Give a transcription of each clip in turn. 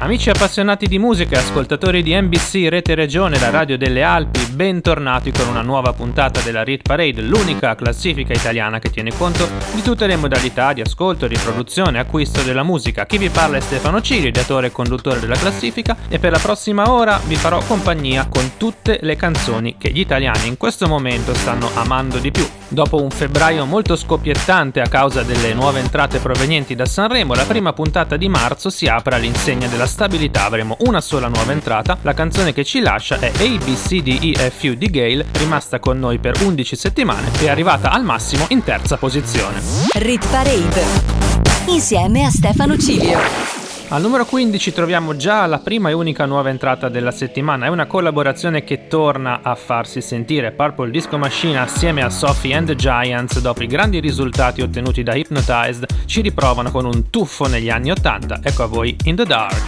Amici appassionati di musica ascoltatori di NBC Rete Regione, la radio delle Alpi, bentornati con una nuova puntata della Rit Parade, l'unica classifica italiana che tiene conto di tutte le modalità di ascolto, riproduzione e acquisto della musica. Chi vi parla è Stefano Ciri, ideatore e conduttore della classifica e per la prossima ora vi farò compagnia con tutte le canzoni che gli italiani in questo momento stanno amando di più. Dopo un febbraio molto scoppiettante a causa delle nuove entrate provenienti da Sanremo, la prima puntata di marzo si apre all'insegna della stabilità. Avremo una sola nuova entrata. La canzone che ci lascia è ABCDEFU di Gale, rimasta con noi per 11 settimane e arrivata al massimo in terza posizione. Rit Parade. Insieme a Stefano Cilio. Al numero 15 troviamo già la prima e unica nuova entrata della settimana, è una collaborazione che torna a farsi sentire. Purple Disco Machine assieme a Sophie and the Giants dopo i grandi risultati ottenuti da Hypnotized ci riprovano con un tuffo negli anni 80, ecco a voi In the Dark.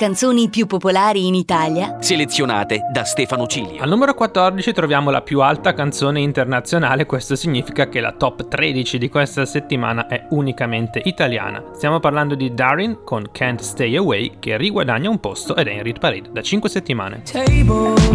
Canzoni più popolari in Italia, selezionate da Stefano Cilio. Al numero 14 troviamo la più alta canzone internazionale, questo significa che la top 13 di questa settimana è unicamente italiana. Stiamo parlando di Darin con Can't Stay Away che riguadagna un posto ed è in Rit Parade da 5 settimane. Tables,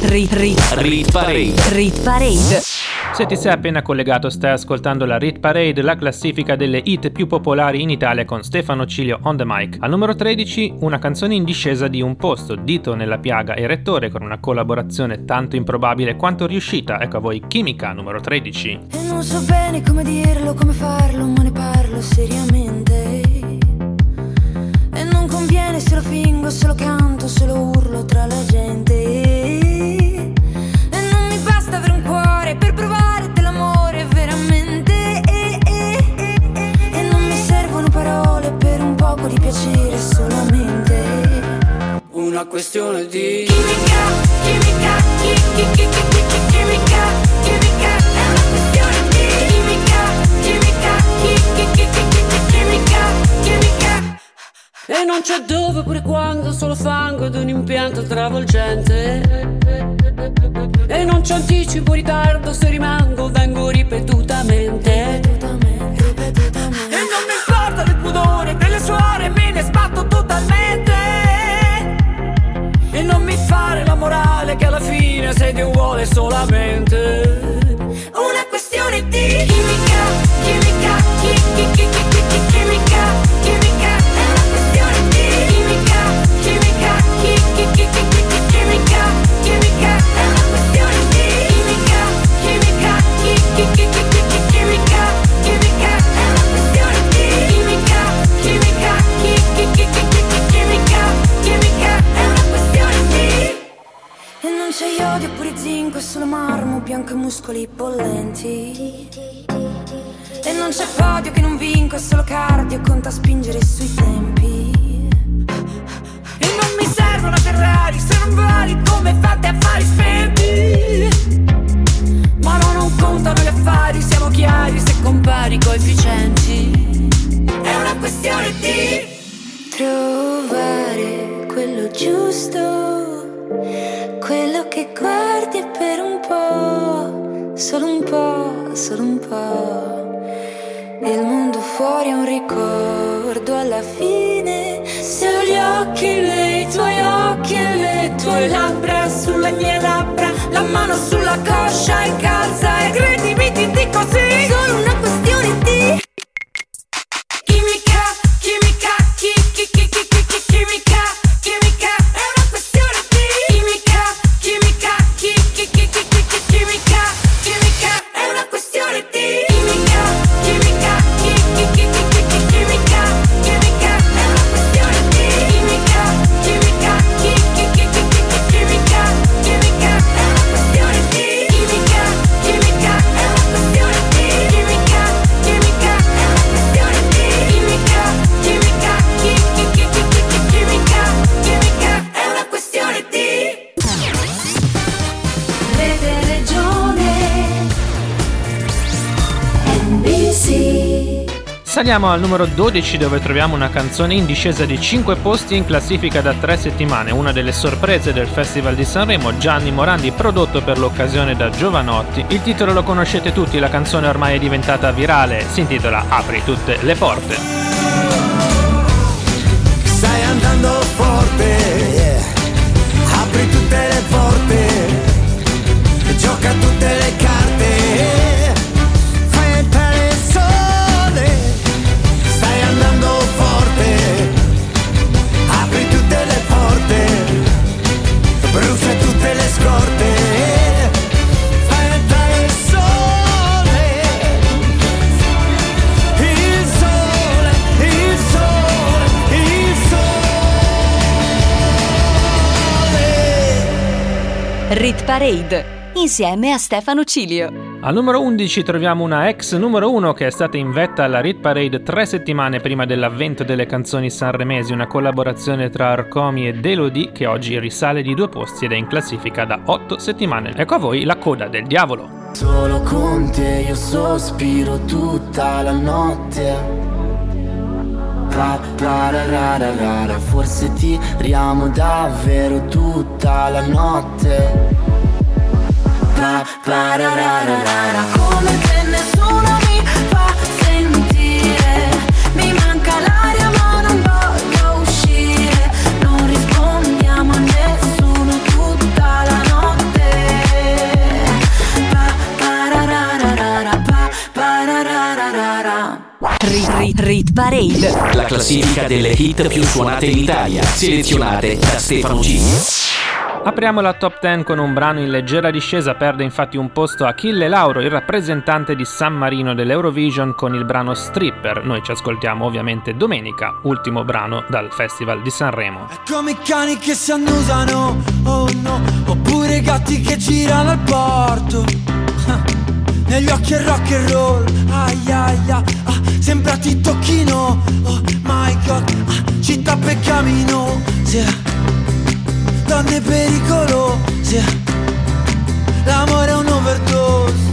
Rit, rit, rit Parade. Rit Parade. Se ti sei appena collegato stai ascoltando la Rit Parade, la classifica delle hit più popolari in Italia con Stefano Cilio on the mic. Al numero 13 una canzone in discesa di un posto, Dito nella piaga e Rettore con una collaborazione tanto improbabile quanto riuscita. Ecco a voi Chimica, numero 13. E non so bene come dirlo, come farlo, ma ne parlo seriamente. E non conviene se lo fingo, se lo canto, se lo urlo tra la gente. di piacere solamente Una questione di chimica, chimica, chimica, chimica, chimica È una questione di chimica, chimica, chimica, chimica E non c'è dove pure quando solo fango ed un impianto travolgente e non c'è anticipo ritardo se rimango vengo ripetutamente, ripetutamente, ripetutamente. dare la morale che alla fine se Dio vuole solamente. Una Saliamo al numero 12 dove troviamo una canzone in discesa di 5 posti in classifica da 3 settimane, una delle sorprese del Festival di Sanremo, Gianni Morandi prodotto per l'occasione da Giovanotti. Il titolo lo conoscete tutti, la canzone ormai è diventata virale, si intitola Apri tutte le porte. Rit Parade insieme a Stefano Cilio. Al numero 11 troviamo una ex numero 1 che è stata in vetta alla Rit Parade tre settimane prima dell'avvento delle canzoni sanremesi, una collaborazione tra Arcomi ed Elodie che oggi risale di due posti ed è in classifica da 8 settimane. Ecco a voi la coda del diavolo. Solo con te io sospiro tutta la notte. Pa, pa, ra, ra, ra, ra, ra, Forse ti riamo davvero tutta la notte. Pa, pa, ra, ra, ra, ra, ra. Come se nessuno Rit, Parade La classifica delle hit più suonate in Italia, selezionate da Stefano G. Apriamo la top 10 con un brano in leggera discesa, perde infatti un posto Achille Lauro, il rappresentante di San Marino dell'Eurovision con il brano Stripper. Noi ci ascoltiamo ovviamente domenica, ultimo brano dal Festival di Sanremo. È come i cani che si annusano, oh no, oppure i gatti che girano al porto. Ah, Negli occhi è rock and roll, ai ai ai, ah, sembra ti tocchino, oh my god, ah, città per camino, sì. donne pericolose, l'amore è un overdose.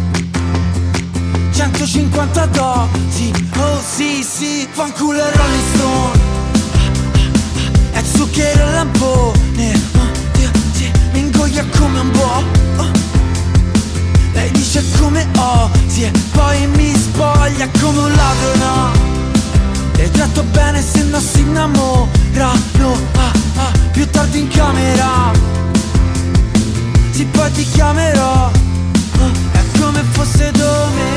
150 dosi, oh sì sì, fanculo e Rolling Stone è zucchero e lampone oh, Dio, sì, mi ingoia come un po' dice come Sì e poi mi spoglia come un ladro no Le tratto bene se no si innamorano ah, ah, Più tardi in camera. Sì poi ti chiamerò oh, È come fosse domenica.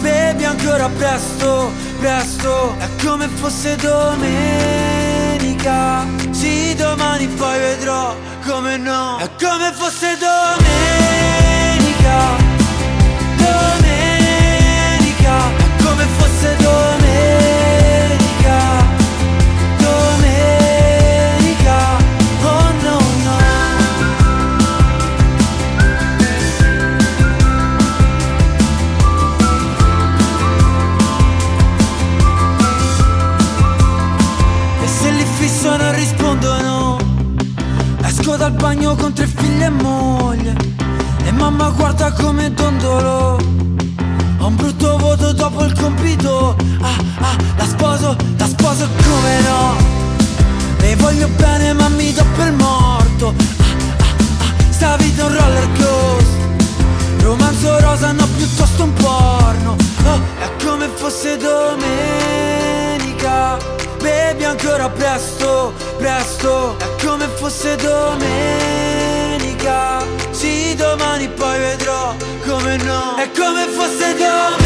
Bevi ancora presto, presto È come fosse domenica. Sì, domani poi vedrò come no. È come fosse domenica Bagno con tre figlie e moglie. E mamma guarda come dondolo. Ho un brutto voto dopo il compito. Ah ah, la sposo, la sposo come no? Le voglio bene ma mi do per morto È come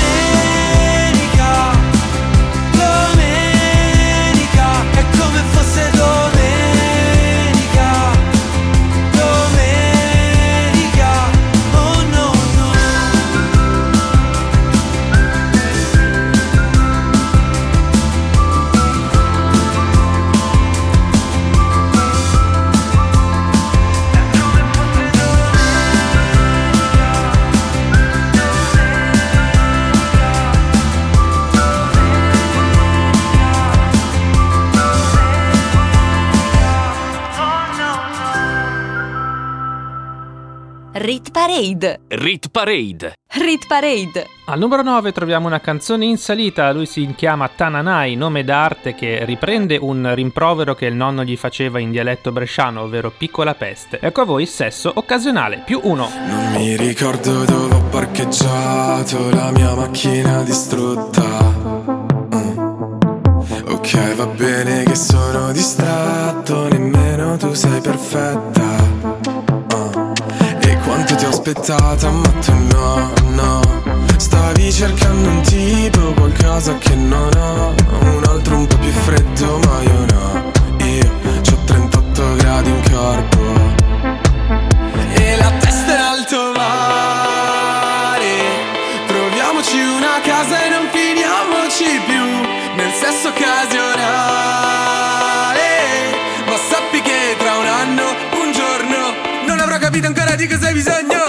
Parade. Rit Parade. Rit Parade. Al numero 9 troviamo una canzone in salita, lui si chiama Tananai, nome d'arte che riprende un rimprovero che il nonno gli faceva in dialetto bresciano, ovvero piccola peste. Ecco a voi sesso occasionale, più uno. Non mi ricordo dove ho parcheggiato la mia macchina distrutta. Mm. Ok, va bene che sono distratto, nemmeno tu sei perfetta. Ah. E quanto aspettata, ma tu no, no. Stavi cercando un tipo, qualcosa che non ho. Un altro un po' più freddo, ma io no. Io ho 38 gradi in corpo. E la testa in alto mare Troviamoci una casa e non finiamoci più Nel sesso occasionale Ma sappi che tra un anno, un giorno Non avrò capito ancora di cosa hai bisogno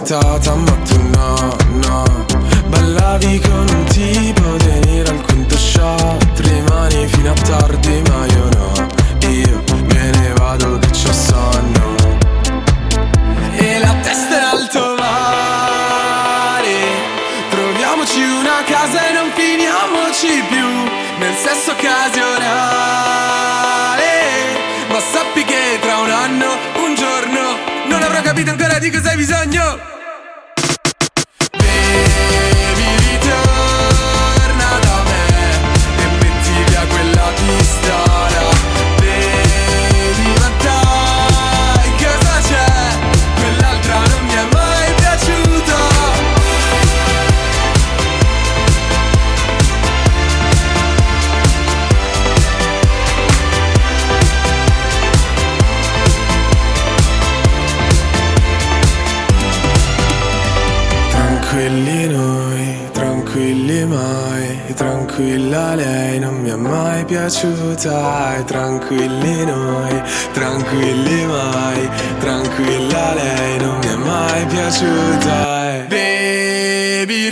aspettata ma tu no, no. Ballavi con un tipo venire al quinto shot. Rimani fino a tardi ma io no. Io me ne vado che c'ho sonno. E la testa in alto mare. Troviamoci una casa e non finiamoci più. Nel sesso occasionale Capito ancora di cosa hai bisogno piaciuta e tranquilli noi, tranquilli mai, tranquilla lei non mi è mai piaciuta e Baby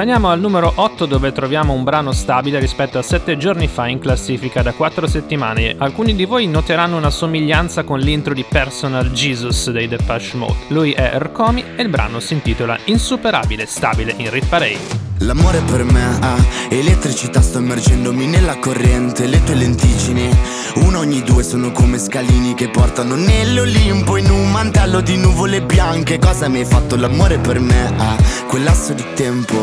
Saliamo al numero 8 dove troviamo un brano stabile rispetto a 7 giorni fa in classifica da 4 settimane. Alcuni di voi noteranno una somiglianza con l'intro di Personal Jesus dei Depeche Mode. Lui è Ercomi e il brano si intitola Insuperabile, stabile in Rit Parade. L'amore per me ha elettricità, sto immergendomi nella corrente, le tue lenticini, uno ogni due sono come scalini che portano nell'Olimpo in un mantello di nuvole bianche. Cosa mi hai fatto l'amore per me ha quel lasso di tempo,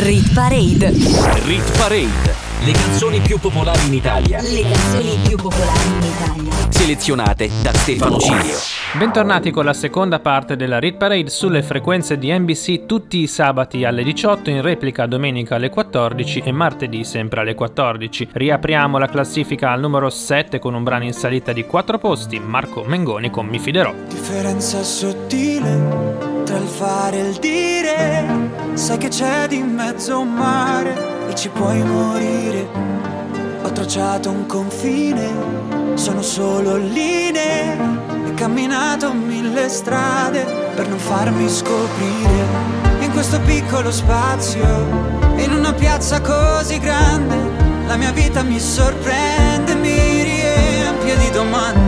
Rit Parade. Rit Parade. Le canzoni più popolari in Italia, Le canzoni più popolari in Italia. selezionate da Stefano Cilio. Bentornati con la seconda parte della Rit Parade sulle frequenze di NBC tutti i sabati alle 18, in replica domenica alle 14 e martedì sempre alle 14. Riapriamo la classifica al numero 7 con un brano in salita di 4 posti, Marco Mengoni con Mi Fiderò. Differenza sottile tra il fare e il dire. Sai che c'è di mezzo un mare e ci puoi morire. Ho tracciato un confine, sono solo linee. E camminato mille strade per non farmi scoprire. In questo piccolo spazio, in una piazza così grande, la mia vita mi sorprende, mi riempie di domande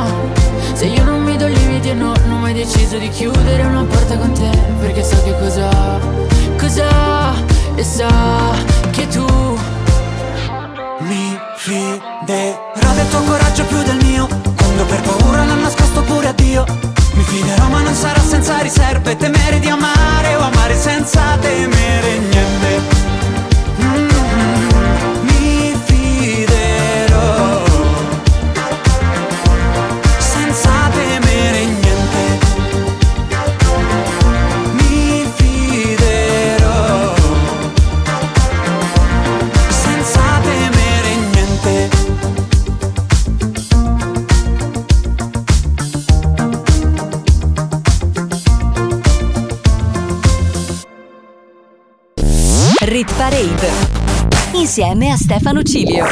Se io non mi do limiti e no, non ho mai deciso di chiudere una porta con te, perché so che cosa, cosa, e sa che tu Mi fiderò del tuo coraggio più del mio Quando per paura l'ho nascosto pure a Dio. Mi fiderò ma non sarà senza riserve Temere di amare o amare senza temere niente Insieme a Stefano Cilio.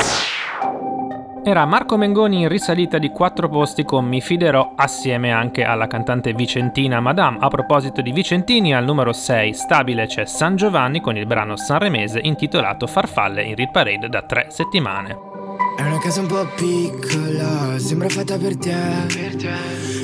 Era Marco Mengoni in risalita di 4 posti con Mi Fiderò assieme anche alla cantante vicentina Madame. A proposito di Vicentini, al numero 6 stabile c'è San Giovanni con il brano sanremese intitolato Farfalle in Rit Parade da 3 settimane. È una casa un po' piccola, sembra fatta per te.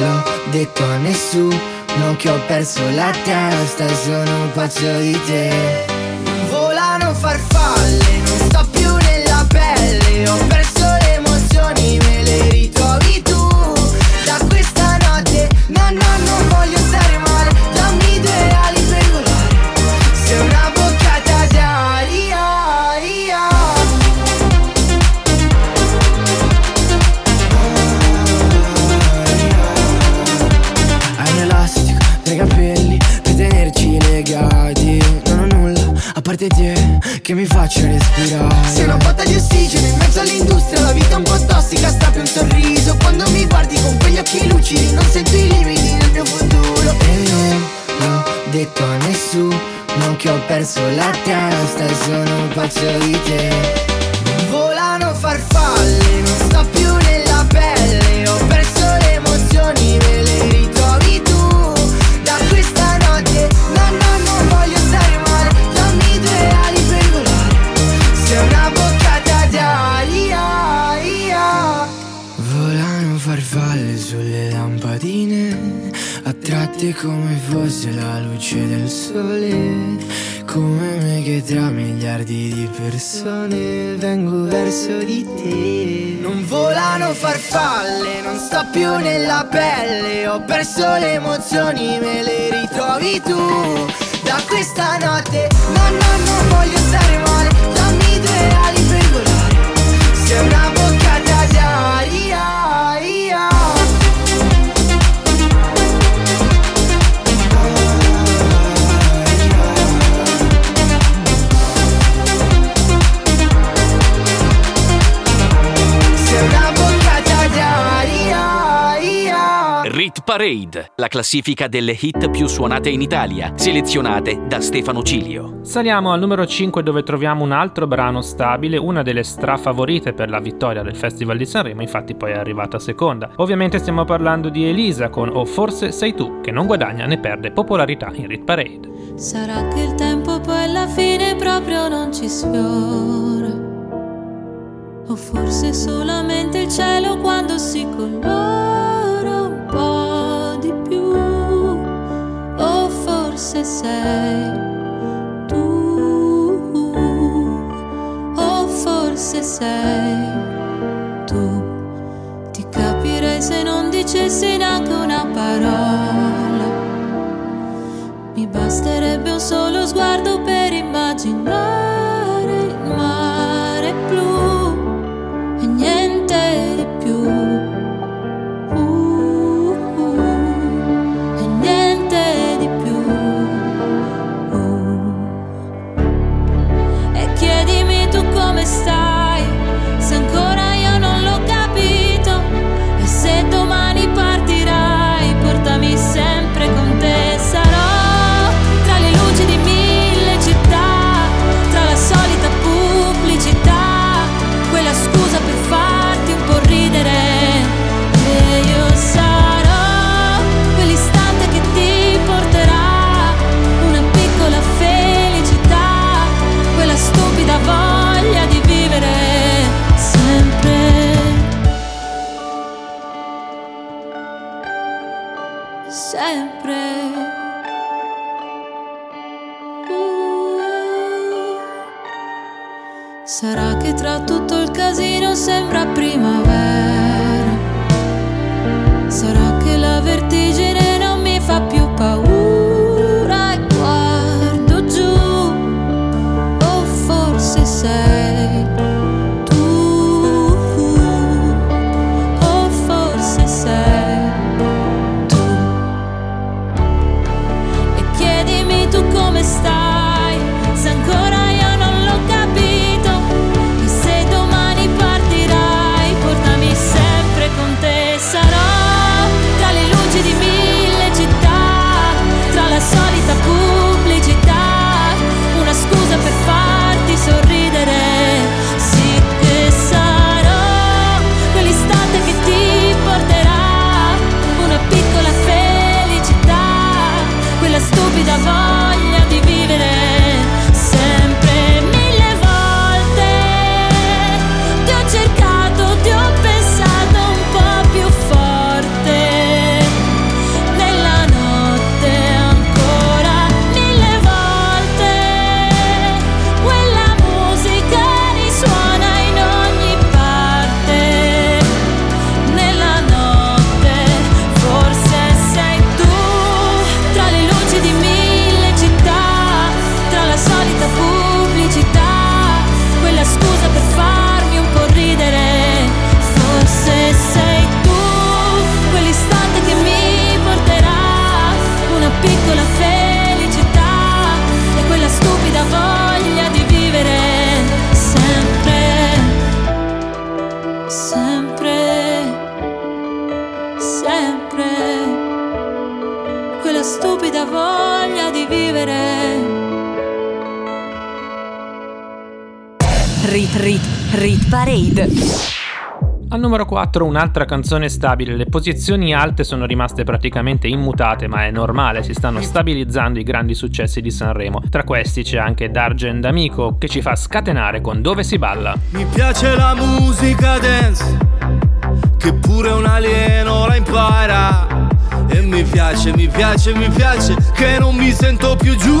l'ho detto a nessuno che ho perso la testa Sono pazzo di te più nella pelle Ho perso le emozioni, me le ritrovi tu. Da questa notte, no no non voglio stare male Dammi due ali per volare. Sei una Parade, la classifica delle hit più suonate in Italia, selezionate da Stefano Cilio. Saliamo al numero 5 dove troviamo un altro brano stabile, una delle strafavorite per la vittoria del Festival di Sanremo, infatti poi è arrivata seconda. Ovviamente stiamo parlando di Elisa con O forse sei tu, che non guadagna né perde popolarità in Rit Parade. Sarà che il tempo poi alla fine proprio non ci sfiora. O forse solamente il cielo quando si colora un po' forse sei tu. O forse sei tu. Ti capirei se non dicessi neanche una parola. Mi basterebbe un solo sguardo per immaginare Rit Parade. Al numero 4 un'altra canzone stabile, le posizioni alte sono rimaste praticamente immutate ma è normale, si stanno stabilizzando i grandi successi di Sanremo. Tra questi c'è anche Dargen D'Amico che ci fa scatenare con Dove si balla. Mi piace la musica dance, che pure un alieno la impara. E mi piace, mi piace, mi piace, che non mi sento più giù.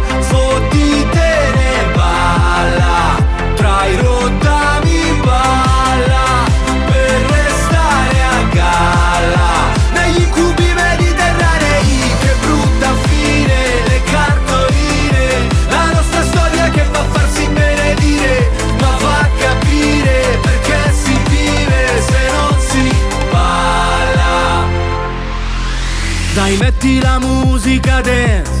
Fottitene balla Tra i rottami balla Per restare a galla. Negli incubi mediterranei Che brutta fine Le cartoline La nostra storia che fa farsi benedire Ma fa capire perché si vive Se non si balla. Dai metti la musica dance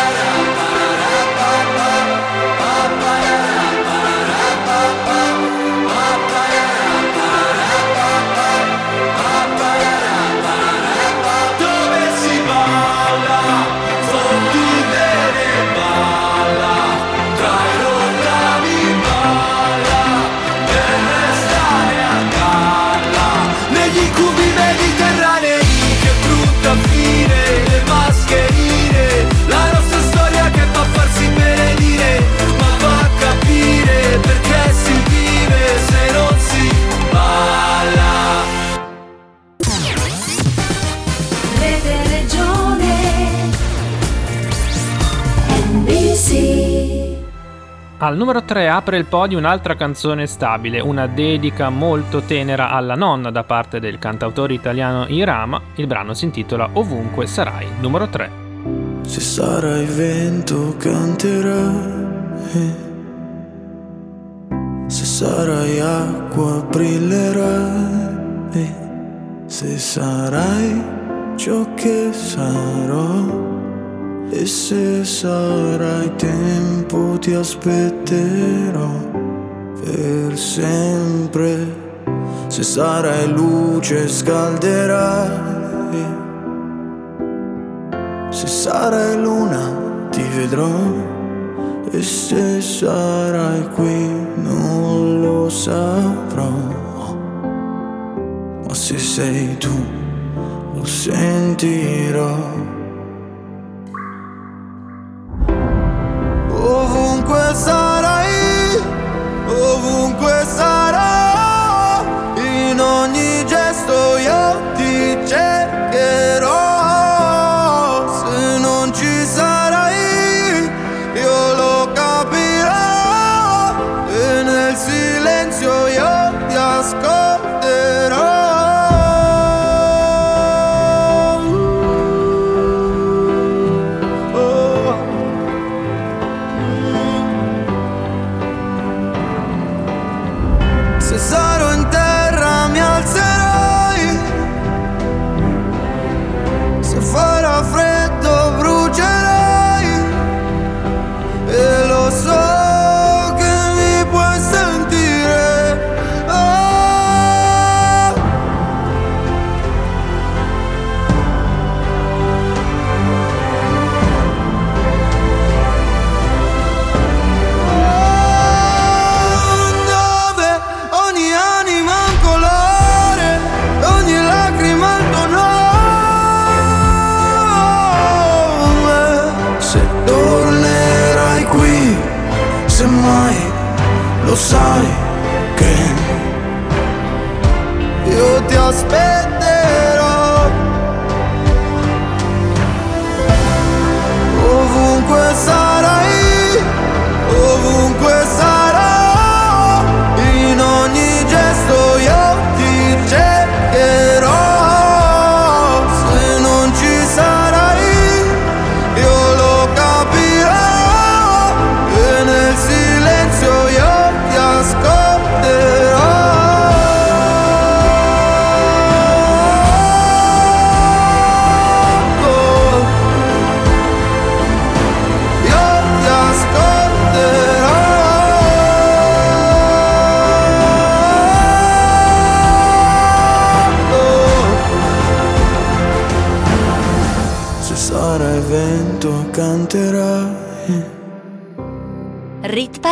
Al numero 3 apre il podio un'altra canzone stabile, una dedica molto tenera alla nonna da parte del cantautore italiano Irama. Il brano si intitola Ovunque sarai, numero 3. Se sarai vento canterai, se sarai acqua brillerai, se sarai ciò che sarò. E se sarai tempo ti aspetterò per sempre. Se sarai luce scalderai. Se sarai luna ti vedrò. E se sarai qui non lo saprò. Ma se sei tu lo sentirò. Lo sai che io ti aspetterò.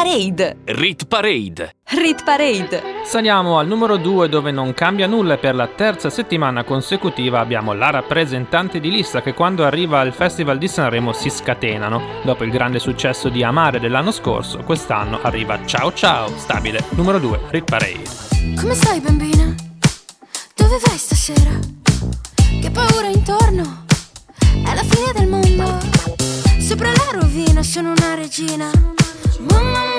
Parade. Rit Parade. Rit Parade. Saliamo al numero 2 dove non cambia nulla e per la terza settimana consecutiva abbiamo la rappresentante di lista che quando arriva al Festival di Sanremo si scatenano. Dopo il grande successo di Amare dell'anno scorso, quest'anno arriva Ciao Ciao, stabile. Numero 2, Rit Parade. Come stai bambina? Dove vai stasera? Che paura intorno? È la fine del mondo. Sopra la rovina sono una regina. Mamma mamma,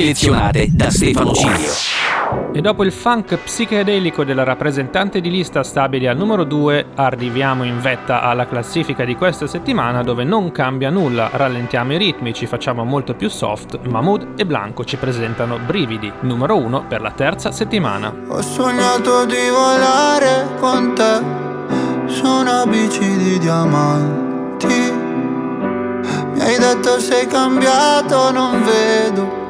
Selezionate da Stefano Cilio. E dopo il funk psichedelico della rappresentante di lista stabile al numero 2, arriviamo in vetta alla classifica di questa settimana dove non cambia nulla, rallentiamo i ritmi, ci facciamo molto più soft, Mahmood e Blanco ci presentano Brividi, numero 1 per la terza settimana. Ho sognato di volare con te su una bici di diamanti. Mi hai detto sei cambiato, non vedo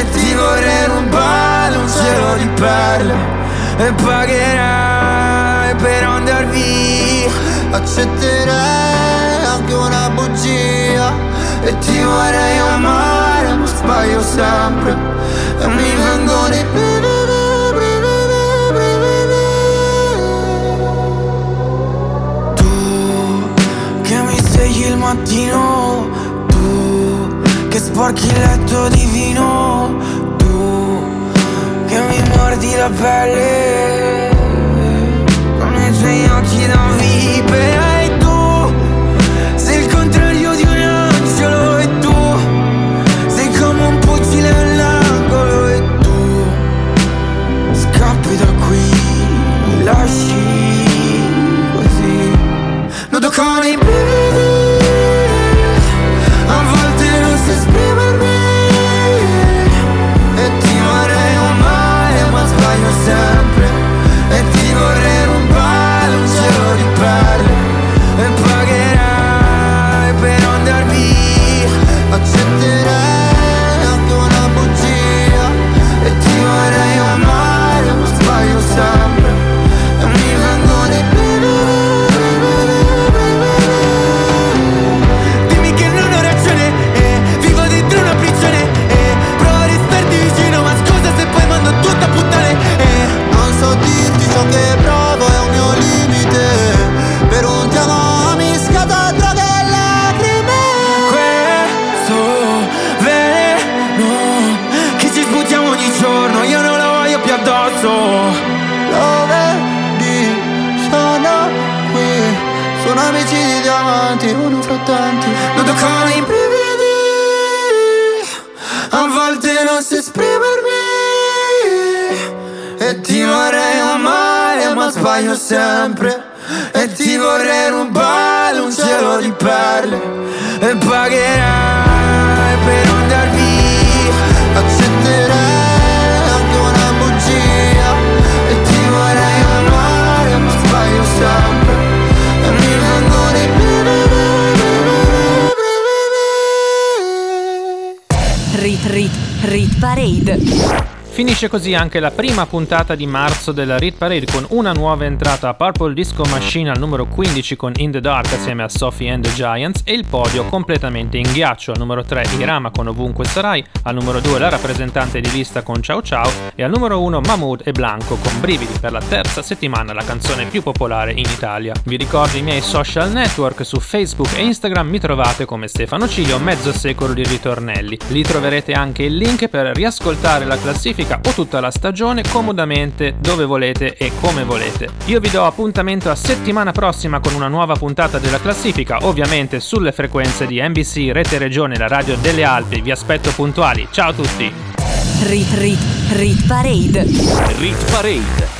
E ti vorrei rubare un cielo di perle. E pagherai per andar via. Accetterei anche una bugia. E ti vorrei amare, ma sbaglio sempre. E mi vengono i brividi, brividi, brividi. Tu che mi svegli il mattino che sporchi il letto di vino Tu che mi mordi la pelle Con i tuoi occhi da vipera vorrei rubare un cielo di perle. E pagherai per andar via. Accetterai anche una bugia. E ti vorrei amare, ma sbaglio sempre. E mi vengono i Rit Rit Rit Parade. Finisce così anche la prima puntata di marzo della Rit Parade con una nuova entrata a Purple Disco Machine al numero 15 con In the Dark assieme a Sophie and the Giants e il podio completamente in ghiaccio al numero 3 Irama con Ovunque Sarai, al numero 2 la rappresentante di lista con Ciao Ciao e al numero 1 Mahmood e Blanco con Brividi per la terza settimana la canzone più popolare in Italia. Vi ricordo i miei social network su Facebook e Instagram mi trovate come Stefano Cilio mezzo secolo di ritornelli. Lì troverete anche il link per riascoltare la classifica o tutta la stagione comodamente dove volete e come volete. Io vi do appuntamento a settimana prossima con una nuova puntata della classifica, ovviamente sulle frequenze di NBC Rete Regione, la radio delle Alpi. Vi aspetto puntuali. Ciao a tutti! Rit Rit Rit Parade. Rit Parade.